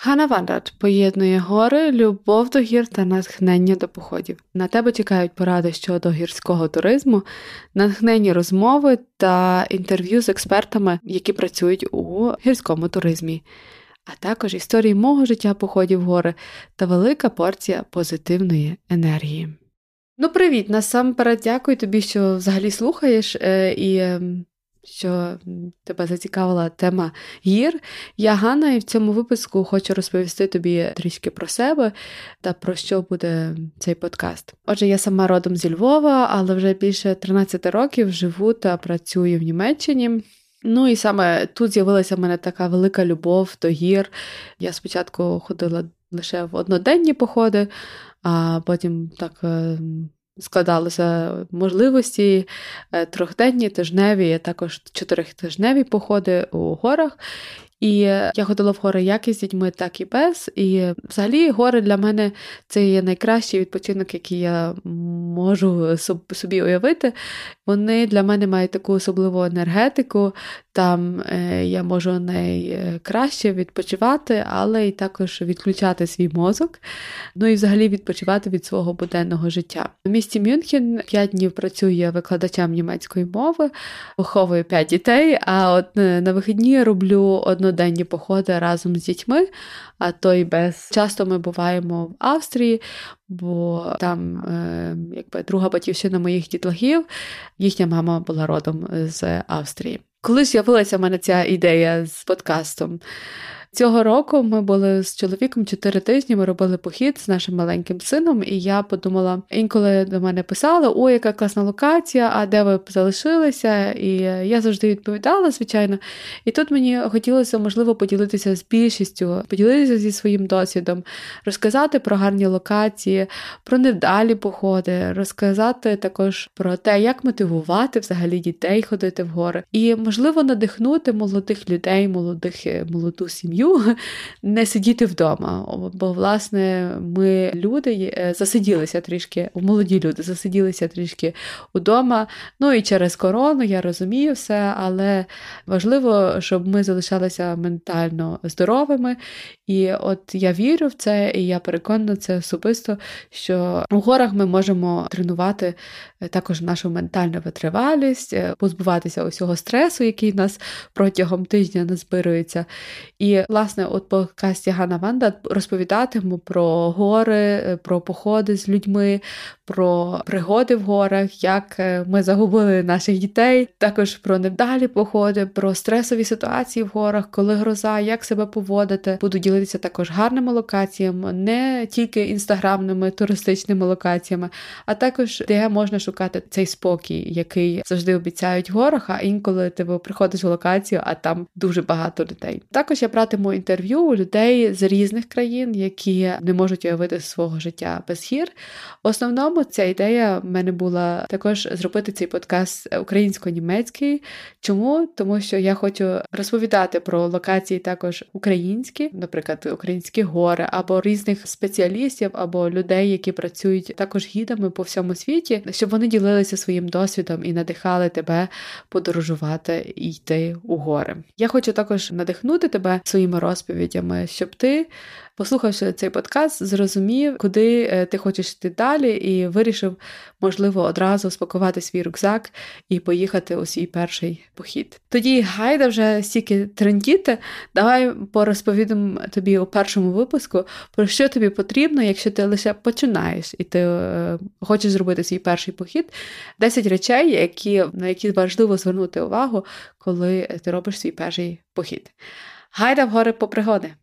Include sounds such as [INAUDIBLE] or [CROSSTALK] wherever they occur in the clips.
Хана Ванрад поєднує гори, любов до гір та натхнення до походів. На тебе чекають поради щодо гірського туризму, натхнені розмови та інтерв'ю з експертами, які працюють у гірському туризмі, а також історії мого життя походів в гори та велика порція позитивної енергії. Ну, привіт! Насамперед, дякую тобі, що взагалі слухаєш е, і ем, що тебе зацікавила тема гір. Я Ганна, і в цьому випуску хочу розповісти тобі трішки про себе та про що буде цей подкаст. Отже, я сама родом зі Львова, але вже більше 13 років живу та працюю в Німеччині. Ну і саме тут з'явилася в мене така велика любов до гір. Я спочатку ходила лише в одноденні походи, а потім так е, складалися можливості е, трьохденні, тижневі, а також чотиритижневі походи у горах. І я ходила в гори як із дітьми, так і без. І взагалі гори для мене це є найкращий відпочинок, який я можу собі уявити. Вони для мене мають таку особливу енергетику, там е, я можу найкраще відпочивати, але й також відключати свій мозок, ну і взагалі відпочивати від свого буденного життя. У місті Мюнхен 5 днів працюю викладачем німецької мови, виховую 5 дітей, а от е, на вихідні роблю одноденні походи разом з дітьми, а то й без. Часто ми буваємо в Австрії, бо там е, якби друга батьківщина моїх дітлахів, їхня мама була родом з Австрії. Коли з'явилася в мене ця ідея з подкастом, Цього року ми були з чоловіком чотири тижні. Ми робили похід з нашим маленьким сином, і я подумала: інколи до мене писали, о, яка класна локація, а де ви залишилися? І я завжди відповідала, звичайно. І тут мені хотілося, можливо, поділитися з більшістю, поділитися зі своїм досвідом, розказати про гарні локації, про невдалі походи, розказати також про те, як мотивувати взагалі дітей ходити в гори, і можливо надихнути молодих людей, молодих молоду сім'ю сім'ю, [LAUGHS] не сидіти вдома. Бо, власне, ми люди е, засиділися трішки, молоді люди засиділися трішки вдома. Ну і через корону я розумію все, але важливо, щоб ми залишалися ментально здоровими. І от я вірю в це, і я переконана це особисто, що у горах ми можемо тренувати е, також нашу ментальну витривалість, е, позбуватися усього стресу, який нас протягом тижня назбирується. І, власне, от по касті Ганна Ванда розповідатиму про гори, е, про походи з людьми, про пригоди в горах, як ми загубили наших дітей, також про невдалі походи, про стресові ситуації в горах, коли гроза, як себе поводити. Буду ділитися також гарними локаціями, не тільки інстаграмними туристичними локаціями, а також де можна шукати цей спокій, який завжди обіцяють в горах, а інколи ти приходиш в локацію, а там дуже багато людей. Також я братиму інтерв'ю у людей з різних країн, які не можуть уявити свого життя без гір. В основному ця ідея в мене була також зробити цей подкаст українсько-німецький. Чому? Тому що я хочу розповідати про локації також українські, наприклад українські гори, або різних спеціалістів, або людей, які працюють також гідами по всьому світі, щоб вони ділилися своїм досвідом і надихали тебе подорожувати і йти у гори. Я хочу також надихнути тебе своїми розповідями, щоб ти послухавши цей подкаст, зрозумів, куди е, ти хочеш йти далі, і вирішив, можливо, одразу спакувати свій рюкзак і поїхати у свій перший похід. Тоді гайда вже стільки трендіти, давай порозповідам тобі у першому випуску, про що тобі потрібно, якщо ти лише починаєш і ти е, хочеш зробити свій перший похід. 10 речей, які, на які важливо звернути увагу, коли ти робиш свій перший похід. Гайда в гори по пригоди!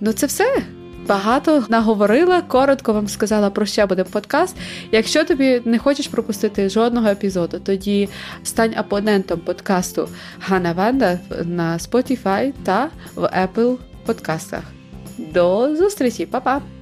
Ну, це все. Багато наговорила, коротко вам сказала про ще буде подкаст. Якщо тобі не хочеш пропустити жодного епізоду, тоді стань абонентом подкасту Ганна Ванда на Spotify та в Apple подкастах. До зустрічі, Па-па!